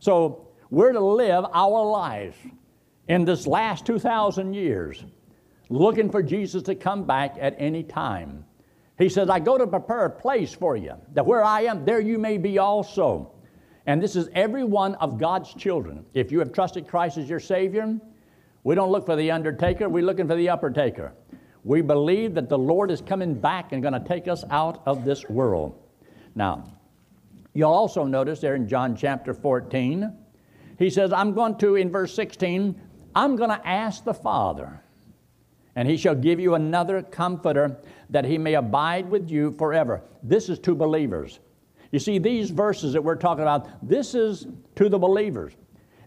So we're to live our lives in this last 2,000 years looking for Jesus to come back at any time. He says, I go to prepare a place for you, that where I am, there you may be also. And this is every one of God's children. If you have trusted Christ as your Savior, we don't look for the undertaker, we're looking for the upper taker. We believe that the Lord is coming back and going to take us out of this world. Now, you'll also notice there in John chapter 14, he says, I'm going to, in verse 16, I'm going to ask the Father, and he shall give you another comforter that he may abide with you forever. This is to believers. You see, these verses that we're talking about, this is to the believers.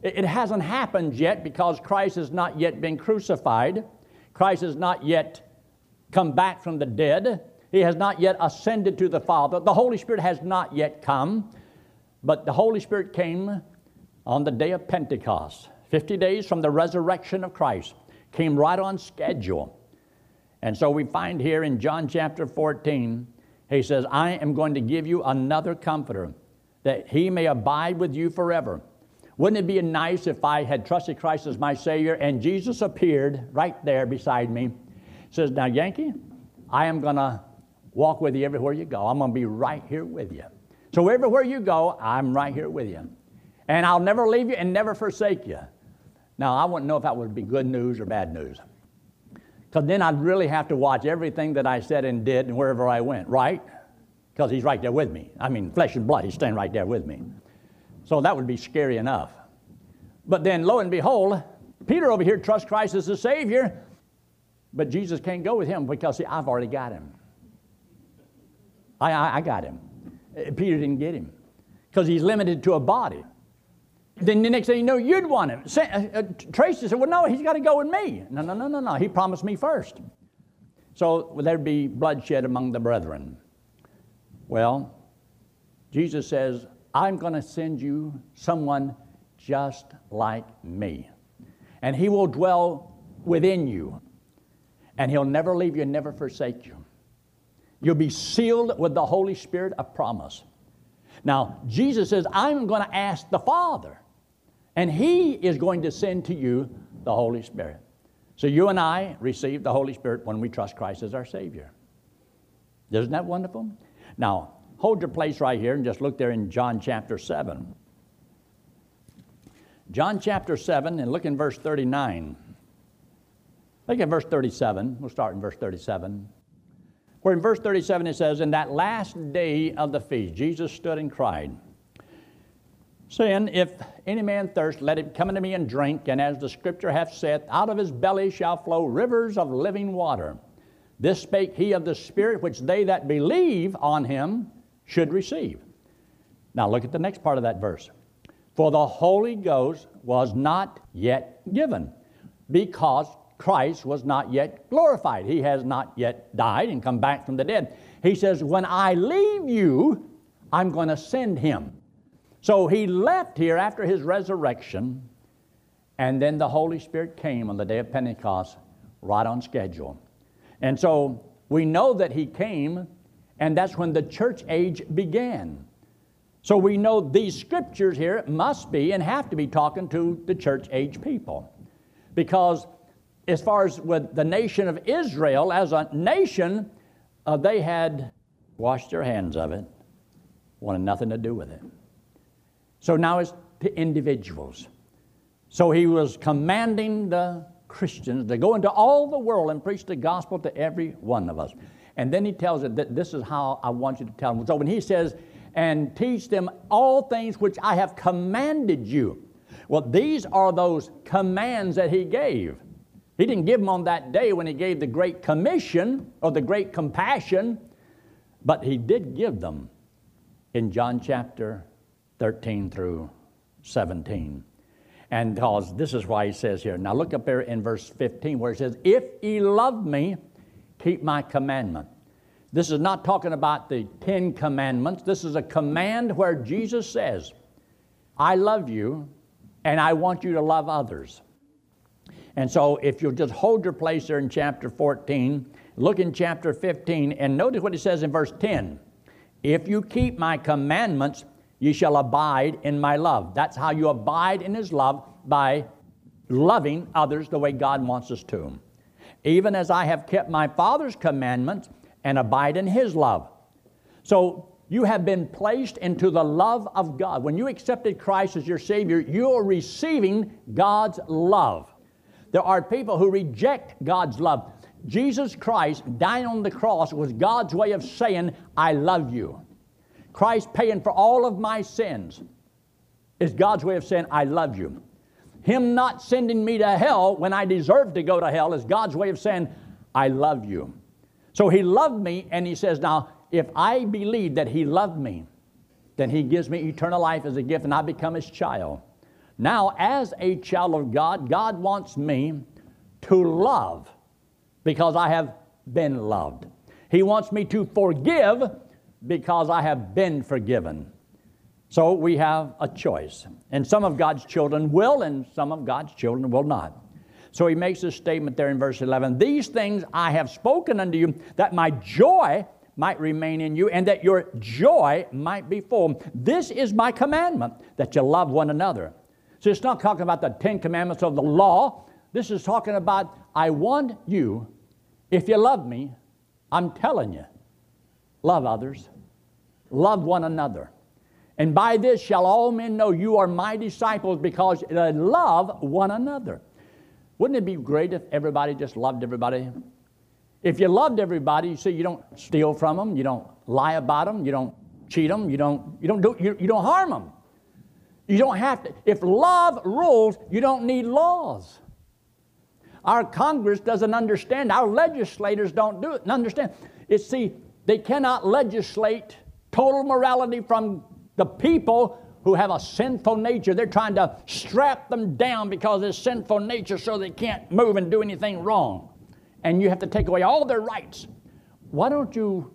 It hasn't happened yet because Christ has not yet been crucified. Christ has not yet come back from the dead. He has not yet ascended to the Father. The Holy Spirit has not yet come. But the Holy Spirit came on the day of Pentecost, 50 days from the resurrection of Christ, came right on schedule. And so we find here in John chapter 14, he says, I am going to give you another comforter that he may abide with you forever. Wouldn't it be nice if I had trusted Christ as my Savior and Jesus appeared right there beside me? Says, Now, Yankee, I am going to walk with you everywhere you go. I'm going to be right here with you. So, everywhere you go, I'm right here with you. And I'll never leave you and never forsake you. Now, I wouldn't know if that would be good news or bad news. Because then I'd really have to watch everything that I said and did and wherever I went, right? Because he's right there with me. I mean, flesh and blood, he's staying right there with me. So that would be scary enough. But then, lo and behold, Peter over here trusts Christ as the Savior, but Jesus can't go with him because, see, I've already got him. I, I, I got him. Uh, Peter didn't get him because he's limited to a body. Then the next thing you know, you'd want him. Uh, uh, Tracy said, Well, no, he's got to go with me. No, no, no, no, no. He promised me first. So there'd be bloodshed among the brethren. Well, Jesus says, I'm going to send you someone just like me. And he will dwell within you. And he'll never leave you and never forsake you. You'll be sealed with the Holy Spirit of promise. Now, Jesus says, I'm going to ask the Father, and He is going to send to you the Holy Spirit. So you and I receive the Holy Spirit when we trust Christ as our Savior. Isn't that wonderful? Now, hold your place right here and just look there in John chapter 7. John chapter 7, and look in verse 39. Look at verse 37. We'll start in verse 37. Where in verse 37 it says, In that last day of the feast, Jesus stood and cried, saying, If any man thirst, let him come unto me and drink. And as the scripture hath said, out of his belly shall flow rivers of living water. This spake he of the Spirit which they that believe on him should receive. Now look at the next part of that verse. For the Holy Ghost was not yet given, because Christ was not yet glorified. He has not yet died and come back from the dead. He says, When I leave you, I'm going to send him. So he left here after his resurrection, and then the Holy Spirit came on the day of Pentecost, right on schedule. And so we know that he came, and that's when the church age began. So we know these scriptures here must be and have to be talking to the church age people. Because as far as with the nation of Israel as a nation, uh, they had washed their hands of it, wanted nothing to do with it. So now it's to individuals. So he was commanding the Christians to go into all the world and preach the gospel to every one of us. And then he tells it that this is how I want you to tell them. So when he says, and teach them all things which I have commanded you. Well, these are those commands that he gave. He didn't give them on that day when he gave the Great Commission or the Great Compassion, but he did give them in John chapter 13 through 17. And because this is why he says here, now look up there in verse 15 where he says, If ye love me, keep my commandment. This is not talking about the Ten Commandments. This is a command where Jesus says, I love you and I want you to love others. And so if you'll just hold your place there in chapter 14, look in chapter 15 and notice what it says in verse 10. If you keep my commandments, ye shall abide in my love. That's how you abide in his love by loving others the way God wants us to. Even as I have kept my Father's commandments and abide in his love. So you have been placed into the love of God. When you accepted Christ as your Savior, you are receiving God's love. There are people who reject God's love. Jesus Christ dying on the cross was God's way of saying, I love you. Christ paying for all of my sins is God's way of saying, I love you. Him not sending me to hell when I deserve to go to hell is God's way of saying, I love you. So He loved me, and He says, Now, if I believe that He loved me, then He gives me eternal life as a gift, and I become His child. Now, as a child of God, God wants me to love because I have been loved. He wants me to forgive because I have been forgiven. So we have a choice. And some of God's children will, and some of God's children will not. So he makes this statement there in verse 11 These things I have spoken unto you, that my joy might remain in you, and that your joy might be full. This is my commandment, that you love one another. So it's not talking about the Ten Commandments of the law. This is talking about, I want you if you love me, I'm telling you, love others, love one another. And by this shall all men know you are my disciples because they love one another. Wouldn't it be great if everybody just loved everybody? If you loved everybody, you see, you don't steal from them, you don't lie about them, you don't cheat them, you don't, you don't, do, you, you don't harm them. You don't have to. If love rules, you don't need laws. Our Congress doesn't understand. Our legislators don't do it. Understand? It's see, they cannot legislate total morality from the people who have a sinful nature. They're trying to strap them down because of their sinful nature so they can't move and do anything wrong. And you have to take away all their rights. Why don't you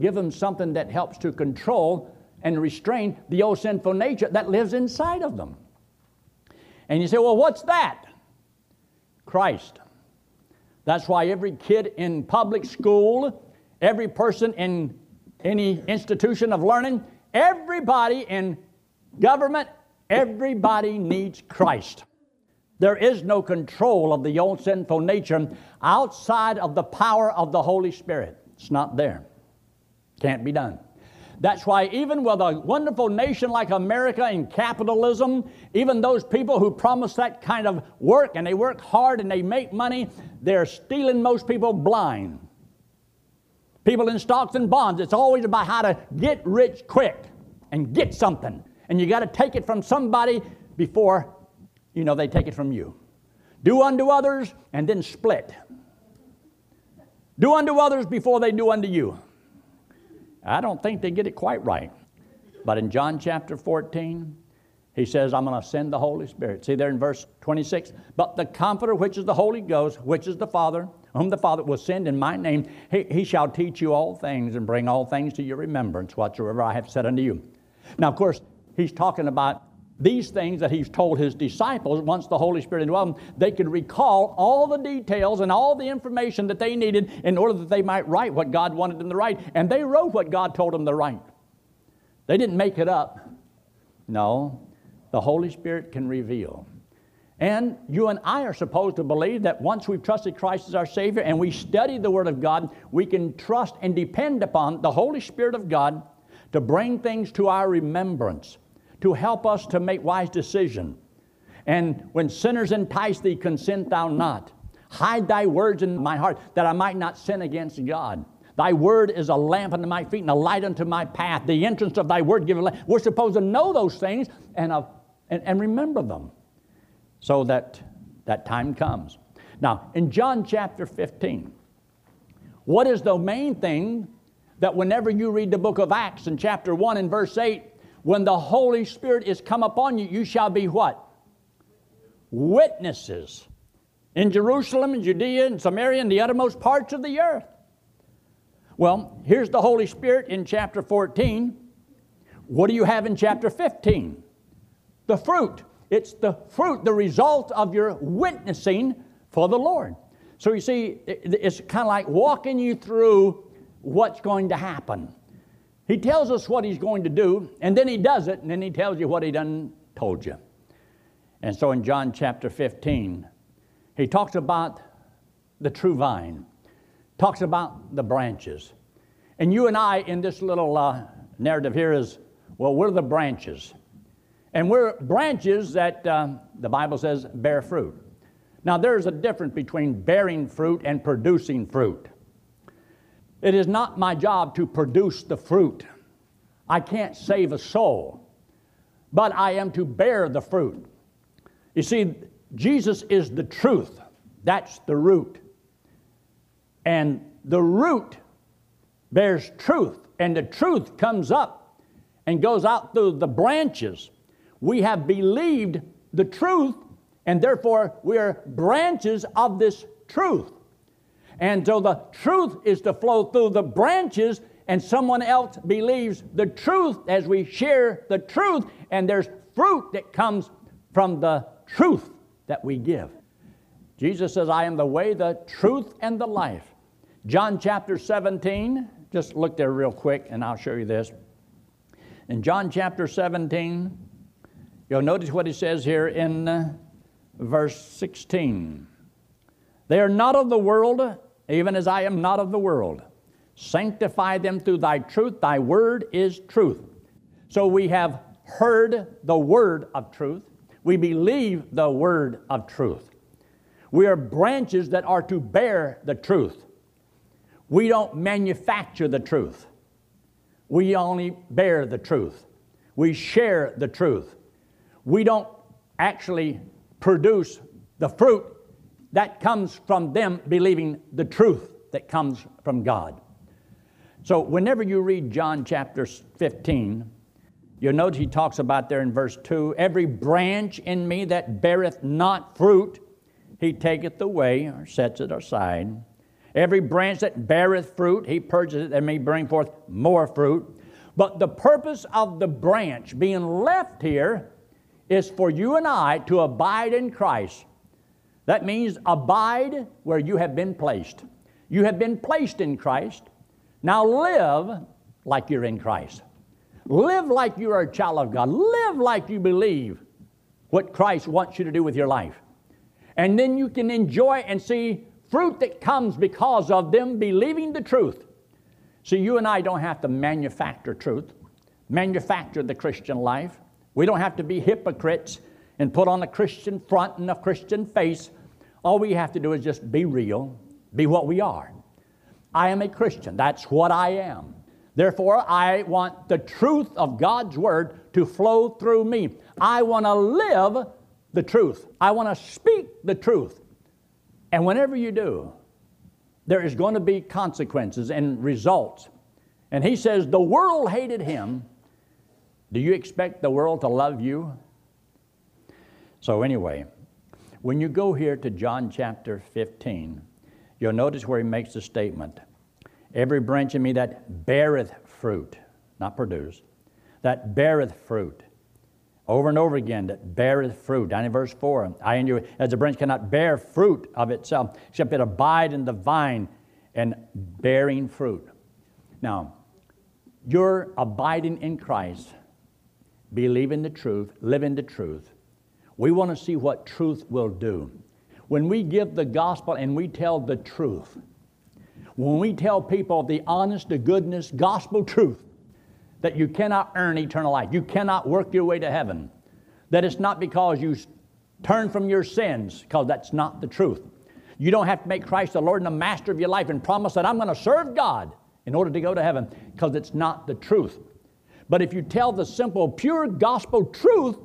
give them something that helps to control and restrain the old sinful nature that lives inside of them? And you say, well, what's that? Christ. That's why every kid in public school, every person in any institution of learning, everybody in government, everybody needs Christ. There is no control of the old sinful nature outside of the power of the Holy Spirit. It's not there. Can't be done. That's why, even with a wonderful nation like America and capitalism, even those people who promise that kind of work and they work hard and they make money, they're stealing most people blind. People in stocks and bonds, it's always about how to get rich quick and get something. And you got to take it from somebody before, you know, they take it from you. Do unto others and then split. Do unto others before they do unto you. I don't think they get it quite right. But in John chapter 14, he says, I'm going to send the Holy Spirit. See there in verse 26? But the Comforter, which is the Holy Ghost, which is the Father, whom the Father will send in my name, he, he shall teach you all things and bring all things to your remembrance, whatsoever I have said unto you. Now, of course, he's talking about these things that he's told his disciples, once the Holy Spirit indwelled them, they could recall all the details and all the information that they needed in order that they might write what God wanted them to write. And they wrote what God told them to write. They didn't make it up. No, the Holy Spirit can reveal. And you and I are supposed to believe that once we've trusted Christ as our Savior and we study the Word of God, we can trust and depend upon the Holy Spirit of God to bring things to our remembrance to help us to make wise decision. And when sinners entice thee, consent thou not. Hide thy words in my heart, that I might not sin against God. Thy word is a lamp unto my feet and a light unto my path. The entrance of thy word give a light. We're supposed to know those things and, uh, and, and remember them so that that time comes. Now, in John chapter 15, what is the main thing that whenever you read the book of Acts in chapter 1 and verse 8, when the Holy Spirit is come upon you, you shall be what? Witnesses in Jerusalem and Judea and Samaria and the uttermost parts of the earth. Well, here's the Holy Spirit in chapter 14. What do you have in chapter 15? The fruit. It's the fruit, the result of your witnessing for the Lord. So you see, it's kind of like walking you through what's going to happen. He tells us what he's going to do, and then he does it, and then he tells you what he done told you. And so in John chapter 15, he talks about the true vine, talks about the branches. And you and I, in this little uh, narrative here, is well, we're the branches. And we're branches that uh, the Bible says bear fruit. Now, there's a difference between bearing fruit and producing fruit. It is not my job to produce the fruit. I can't save a soul, but I am to bear the fruit. You see, Jesus is the truth. That's the root. And the root bears truth, and the truth comes up and goes out through the branches. We have believed the truth, and therefore we are branches of this truth. And so the truth is to flow through the branches, and someone else believes the truth as we share the truth, and there's fruit that comes from the truth that we give. Jesus says, I am the way, the truth, and the life. John chapter 17, just look there real quick and I'll show you this. In John chapter 17, you'll notice what he says here in uh, verse 16. They are not of the world, even as I am not of the world. Sanctify them through thy truth. Thy word is truth. So we have heard the word of truth. We believe the word of truth. We are branches that are to bear the truth. We don't manufacture the truth. We only bear the truth. We share the truth. We don't actually produce the fruit that comes from them believing the truth that comes from God. So, whenever you read John chapter 15, you'll notice he talks about there in verse 2 every branch in me that beareth not fruit, he taketh away or sets it aside. Every branch that beareth fruit, he purges it and may bring forth more fruit. But the purpose of the branch being left here is for you and I to abide in Christ. That means abide where you have been placed. You have been placed in Christ. Now live like you're in Christ. Live like you are a child of God. Live like you believe what Christ wants you to do with your life. And then you can enjoy and see fruit that comes because of them believing the truth. So you and I don't have to manufacture truth, manufacture the Christian life. We don't have to be hypocrites and put on a Christian front and a Christian face. All we have to do is just be real, be what we are. I am a Christian. That's what I am. Therefore, I want the truth of God's Word to flow through me. I want to live the truth. I want to speak the truth. And whenever you do, there is going to be consequences and results. And he says, The world hated him. Do you expect the world to love you? So, anyway, when you go here to John chapter 15, you'll notice where he makes the statement Every branch in me that beareth fruit, not produce, that beareth fruit, over and over again that beareth fruit. Down in verse 4, I and you, as a branch cannot bear fruit of itself, except it abide in the vine and bearing fruit. Now, you're abiding in Christ, believing the truth, living the truth. We want to see what truth will do. When we give the gospel and we tell the truth, when we tell people the honest to goodness gospel truth, that you cannot earn eternal life. You cannot work your way to heaven. That it's not because you turn from your sins, because that's not the truth. You don't have to make Christ the Lord and the master of your life and promise that I'm going to serve God in order to go to heaven, because it's not the truth. But if you tell the simple, pure gospel truth,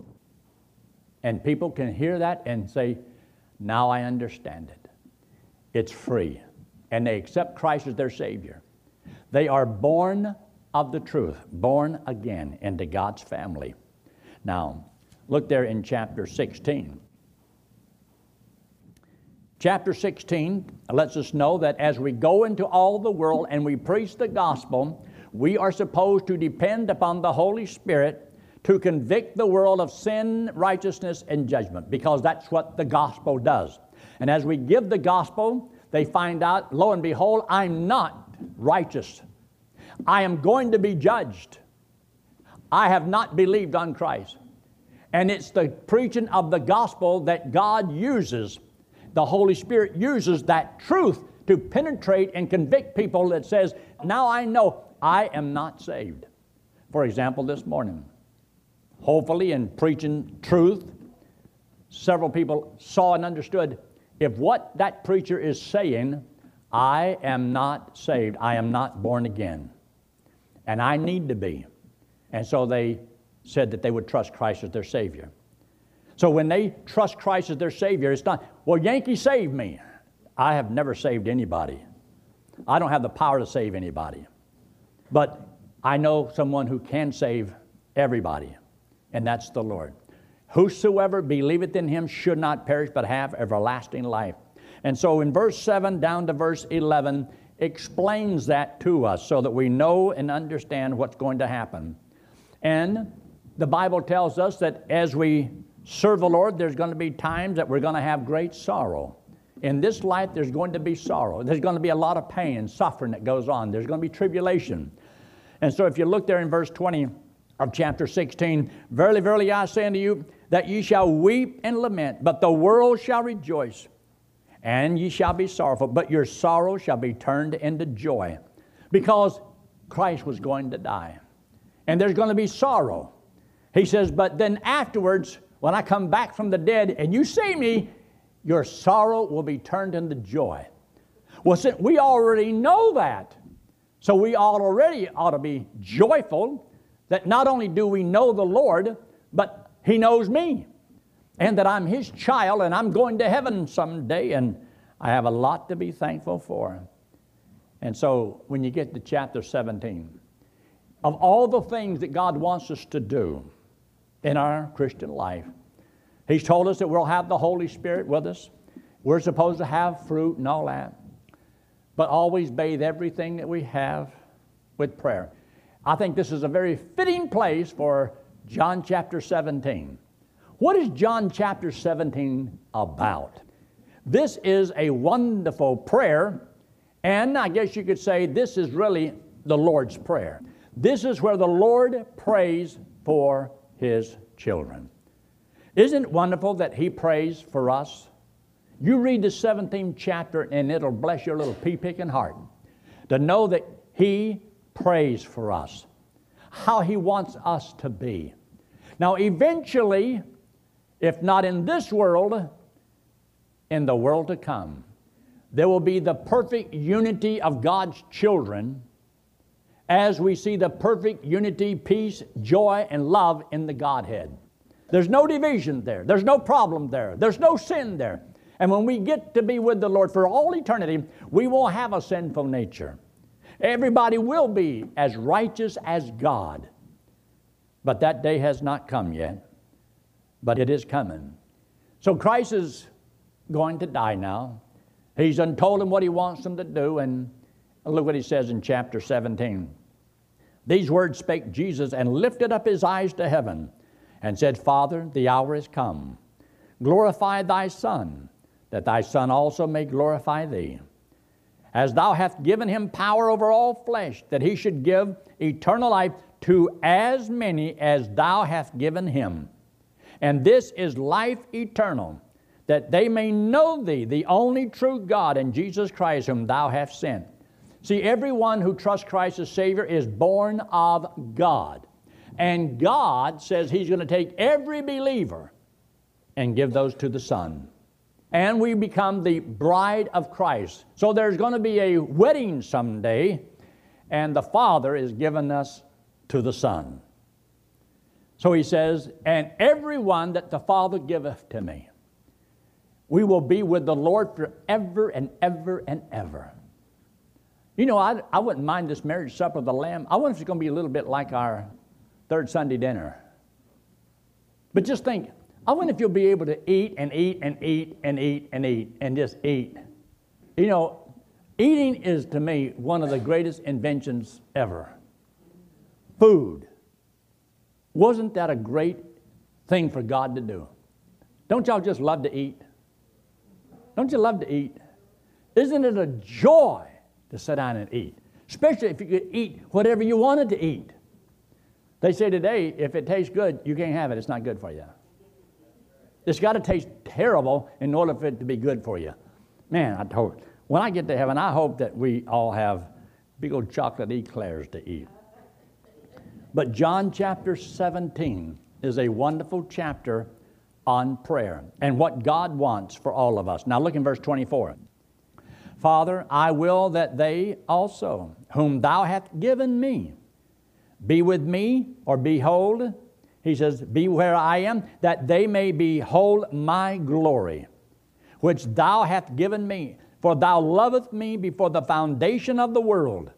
and people can hear that and say, Now I understand it. It's free. And they accept Christ as their Savior. They are born of the truth, born again into God's family. Now, look there in chapter 16. Chapter 16 lets us know that as we go into all the world and we preach the gospel, we are supposed to depend upon the Holy Spirit to convict the world of sin, righteousness, and judgment, because that's what the gospel does. And as we give the gospel, they find out, lo and behold, I'm not righteous. I am going to be judged. I have not believed on Christ. And it's the preaching of the gospel that God uses, the Holy Spirit uses that truth to penetrate and convict people that says, Now I know I am not saved. For example, this morning, hopefully in preaching truth, several people saw and understood if what that preacher is saying, I am not saved, I am not born again, and I need to be. And so they said that they would trust Christ as their Savior. So when they trust Christ as their Savior, it's not, well, Yankee saved me. I have never saved anybody. I don't have the power to save anybody. But I know someone who can save everybody, and that's the Lord. Whosoever believeth in him should not perish but have everlasting life. And so in verse 7 down to verse 11 explains that to us so that we know and understand what's going to happen. And the Bible tells us that as we serve the Lord, there's going to be times that we're going to have great sorrow. In this life, there's going to be sorrow. There's going to be a lot of pain suffering that goes on. There's going to be tribulation. And so if you look there in verse 20 of chapter 16, Verily, verily, I say unto you, that ye shall weep and lament, but the world shall rejoice, and ye shall be sorrowful, but your sorrow shall be turned into joy, because Christ was going to die. And there's going to be sorrow. He says, But then afterwards, when I come back from the dead and you see me, your sorrow will be turned into joy. Well, since we already know that, so we all already ought to be joyful that not only do we know the Lord, but He knows me, and that I'm His child and I'm going to heaven someday, and I have a lot to be thankful for. And so when you get to chapter 17, of all the things that God wants us to do, in our Christian life. He's told us that we'll have the Holy Spirit with us. We're supposed to have fruit and all that. But always bathe everything that we have with prayer. I think this is a very fitting place for John chapter 17. What is John chapter 17 about? This is a wonderful prayer, and I guess you could say this is really the Lord's Prayer. This is where the Lord prays for his children. Isn't it wonderful that he prays for us? You read the 17th chapter and it'll bless your little pea picking heart to know that he prays for us, how he wants us to be. Now, eventually, if not in this world, in the world to come, there will be the perfect unity of God's children as we see the perfect unity, peace, joy, and love in the Godhead. There's no division there, there's no problem there, there's no sin there. And when we get to be with the Lord for all eternity, we won't have a sinful nature. Everybody will be as righteous as God. But that day has not come yet, but it is coming. So Christ is going to die now. He's told him what he wants them to do, and Look what he says in chapter 17. These words spake Jesus and lifted up his eyes to heaven and said, Father, the hour is come. Glorify thy Son, that thy Son also may glorify thee. As thou hast given him power over all flesh, that he should give eternal life to as many as thou hast given him. And this is life eternal, that they may know thee, the only true God, and Jesus Christ, whom thou hast sent. See, everyone who trusts Christ as Savior is born of God. And God says He's going to take every believer and give those to the Son. And we become the bride of Christ. So there's going to be a wedding someday, and the Father is given us to the Son. So He says, And everyone that the Father giveth to me, we will be with the Lord forever and ever and ever. You know, I, I wouldn't mind this marriage supper of the Lamb. I wonder if it's going to be a little bit like our third Sunday dinner. But just think, I wonder if you'll be able to eat and eat and eat and eat and eat and just eat. You know, eating is to me one of the greatest inventions ever. Food. Wasn't that a great thing for God to do? Don't y'all just love to eat? Don't you love to eat? Isn't it a joy to sit down and eat. especially if you could eat whatever you wanted to eat. They say today, if it tastes good, you can't have it. It's not good for you. It's got to taste terrible in order for it to be good for you. Man, I told when I get to heaven, I hope that we all have big old chocolate eclairs to eat. But John chapter 17 is a wonderful chapter on prayer and what God wants for all of us. Now look in verse 24. Father, I will that they also, whom thou hast given me, be with me, or behold, he says, Be where I am, that they may behold my glory, which thou hast given me. For thou lovest me before the foundation of the world.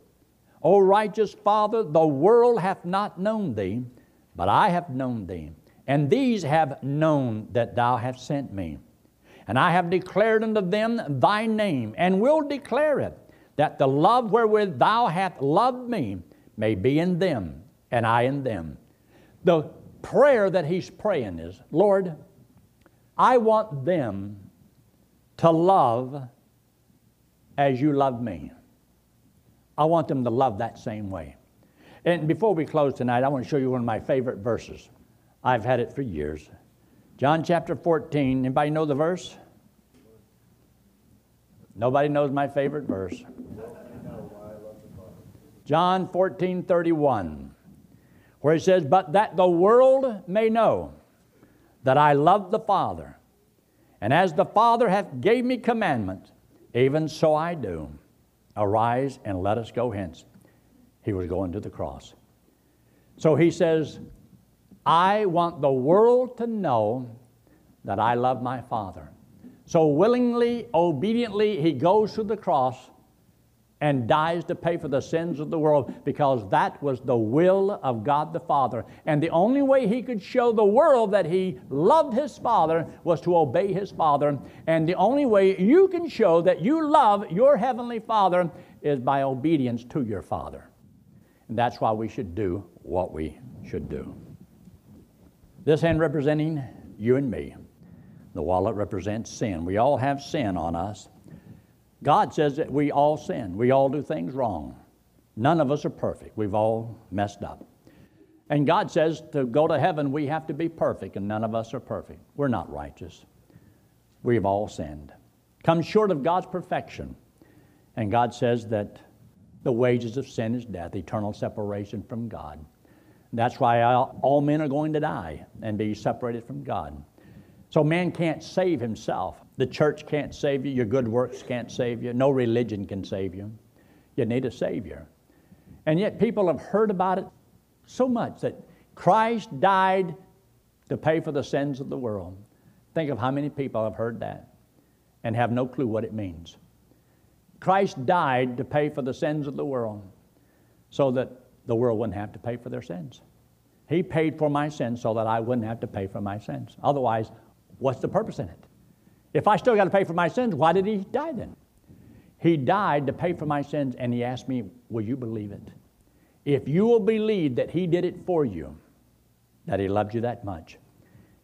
O righteous Father, the world hath not known thee, but I have known thee. And these have known that thou hast sent me. And I have declared unto them thy name, and will declare it, that the love wherewith thou hast loved me may be in them, and I in them. The prayer that he's praying is Lord, I want them to love as you love me. I want them to love that same way. And before we close tonight, I want to show you one of my favorite verses. I've had it for years. John chapter 14. Anybody know the verse? Nobody knows my favorite verse. John 14, 31, where he says, But that the world may know that I love the Father, and as the Father hath gave me commandment, even so I do. Arise and let us go hence. He was going to the cross. So he says, I want the world to know that I love my Father. So willingly, obediently, he goes to the cross and dies to pay for the sins of the world because that was the will of God the Father. And the only way he could show the world that he loved his Father was to obey his Father. And the only way you can show that you love your Heavenly Father is by obedience to your Father. And that's why we should do what we should do. This hand representing you and me. The wallet represents sin. We all have sin on us. God says that we all sin. We all do things wrong. None of us are perfect. We've all messed up. And God says to go to heaven, we have to be perfect, and none of us are perfect. We're not righteous. We've all sinned. Come short of God's perfection. And God says that the wages of sin is death, eternal separation from God. That's why all men are going to die and be separated from God. So man can't save himself. The church can't save you. Your good works can't save you. No religion can save you. You need a Savior. And yet people have heard about it so much that Christ died to pay for the sins of the world. Think of how many people have heard that and have no clue what it means. Christ died to pay for the sins of the world so that the world wouldn't have to pay for their sins. He paid for my sins so that I wouldn't have to pay for my sins. Otherwise, What's the purpose in it? If I still got to pay for my sins, why did he die then? He died to pay for my sins, and he asked me, Will you believe it? If you will believe that he did it for you, that he loved you that much,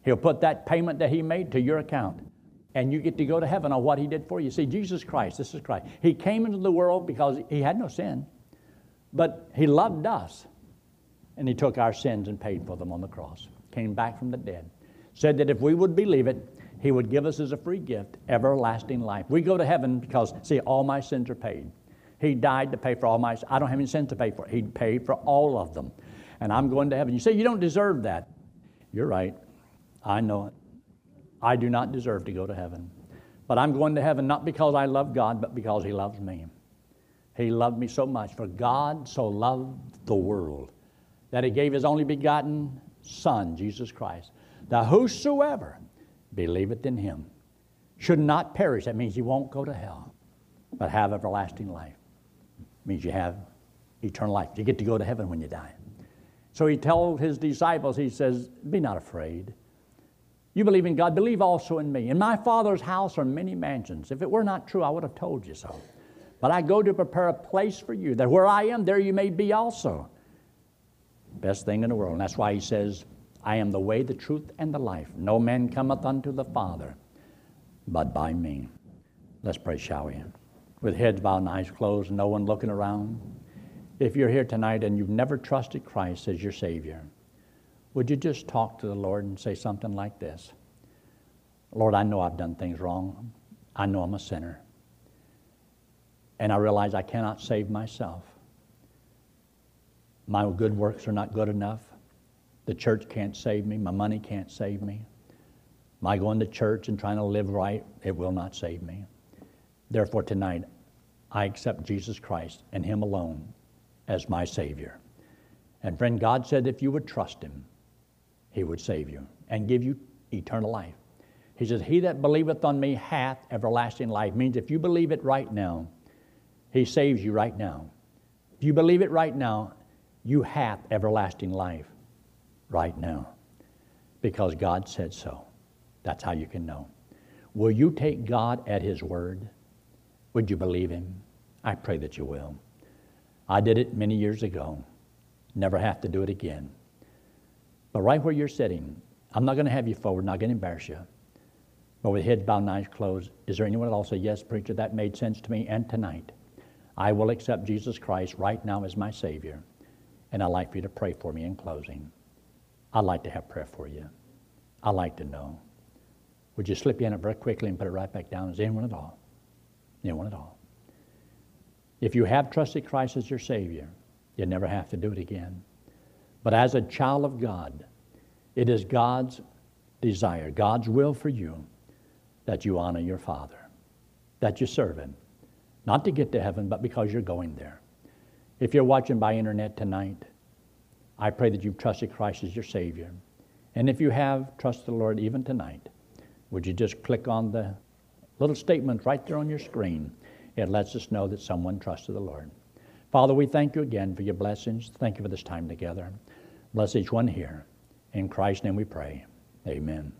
he'll put that payment that he made to your account, and you get to go to heaven on what he did for you. See, Jesus Christ, this is Christ. He came into the world because he had no sin, but he loved us, and he took our sins and paid for them on the cross, came back from the dead said that if we would believe it, he would give us as a free gift everlasting life. We go to heaven because, see, all my sins are paid. He died to pay for all my I don't have any sins to pay for. He paid for all of them. And I'm going to heaven. You say you don't deserve that. You're right. I know it. I do not deserve to go to heaven. But I'm going to heaven not because I love God, but because He loves me. He loved me so much. For God so loved the world that He gave His only begotten Son, Jesus Christ, that whosoever believeth in him should not perish. That means you won't go to hell, but have everlasting life. It means you have eternal life. You get to go to heaven when you die. So he told his disciples, he says, Be not afraid. You believe in God, believe also in me. In my Father's house are many mansions. If it were not true, I would have told you so. But I go to prepare a place for you, that where I am, there you may be also. Best thing in the world. And that's why he says, I am the way, the truth, and the life. No man cometh unto the Father but by me. Let's pray, shall we? With heads bowed and eyes closed, no one looking around. If you're here tonight and you've never trusted Christ as your Savior, would you just talk to the Lord and say something like this Lord, I know I've done things wrong. I know I'm a sinner. And I realize I cannot save myself. My good works are not good enough. The church can't save me. My money can't save me. My going to church and trying to live right, it will not save me. Therefore, tonight, I accept Jesus Christ and Him alone as my Savior. And friend, God said if you would trust Him, He would save you and give you eternal life. He says, He that believeth on me hath everlasting life. Means if you believe it right now, He saves you right now. If you believe it right now, you have everlasting life right now because God said so. That's how you can know. Will you take God at His word? Would you believe Him? I pray that you will. I did it many years ago. Never have to do it again. But right where you're sitting, I'm not going to have you forward, not going to embarrass you. But with heads bowed and eyes closed, is there anyone else say, Yes, preacher, that made sense to me? And tonight, I will accept Jesus Christ right now as my Savior. And I'd like for you to pray for me in closing. I'd like to have prayer for you. I'd like to know. Would you slip hand up very quickly and put it right back down? Is anyone at all? Anyone at all? If you have trusted Christ as your Savior, you never have to do it again. But as a child of God, it is God's desire, God's will for you that you honor your Father, that you serve Him, not to get to heaven, but because you're going there. If you're watching by internet tonight, I pray that you've trusted Christ as your Savior. And if you have trusted the Lord even tonight, would you just click on the little statement right there on your screen? It lets us know that someone trusted the Lord. Father, we thank you again for your blessings. Thank you for this time together. Bless each one here. In Christ's name we pray. Amen.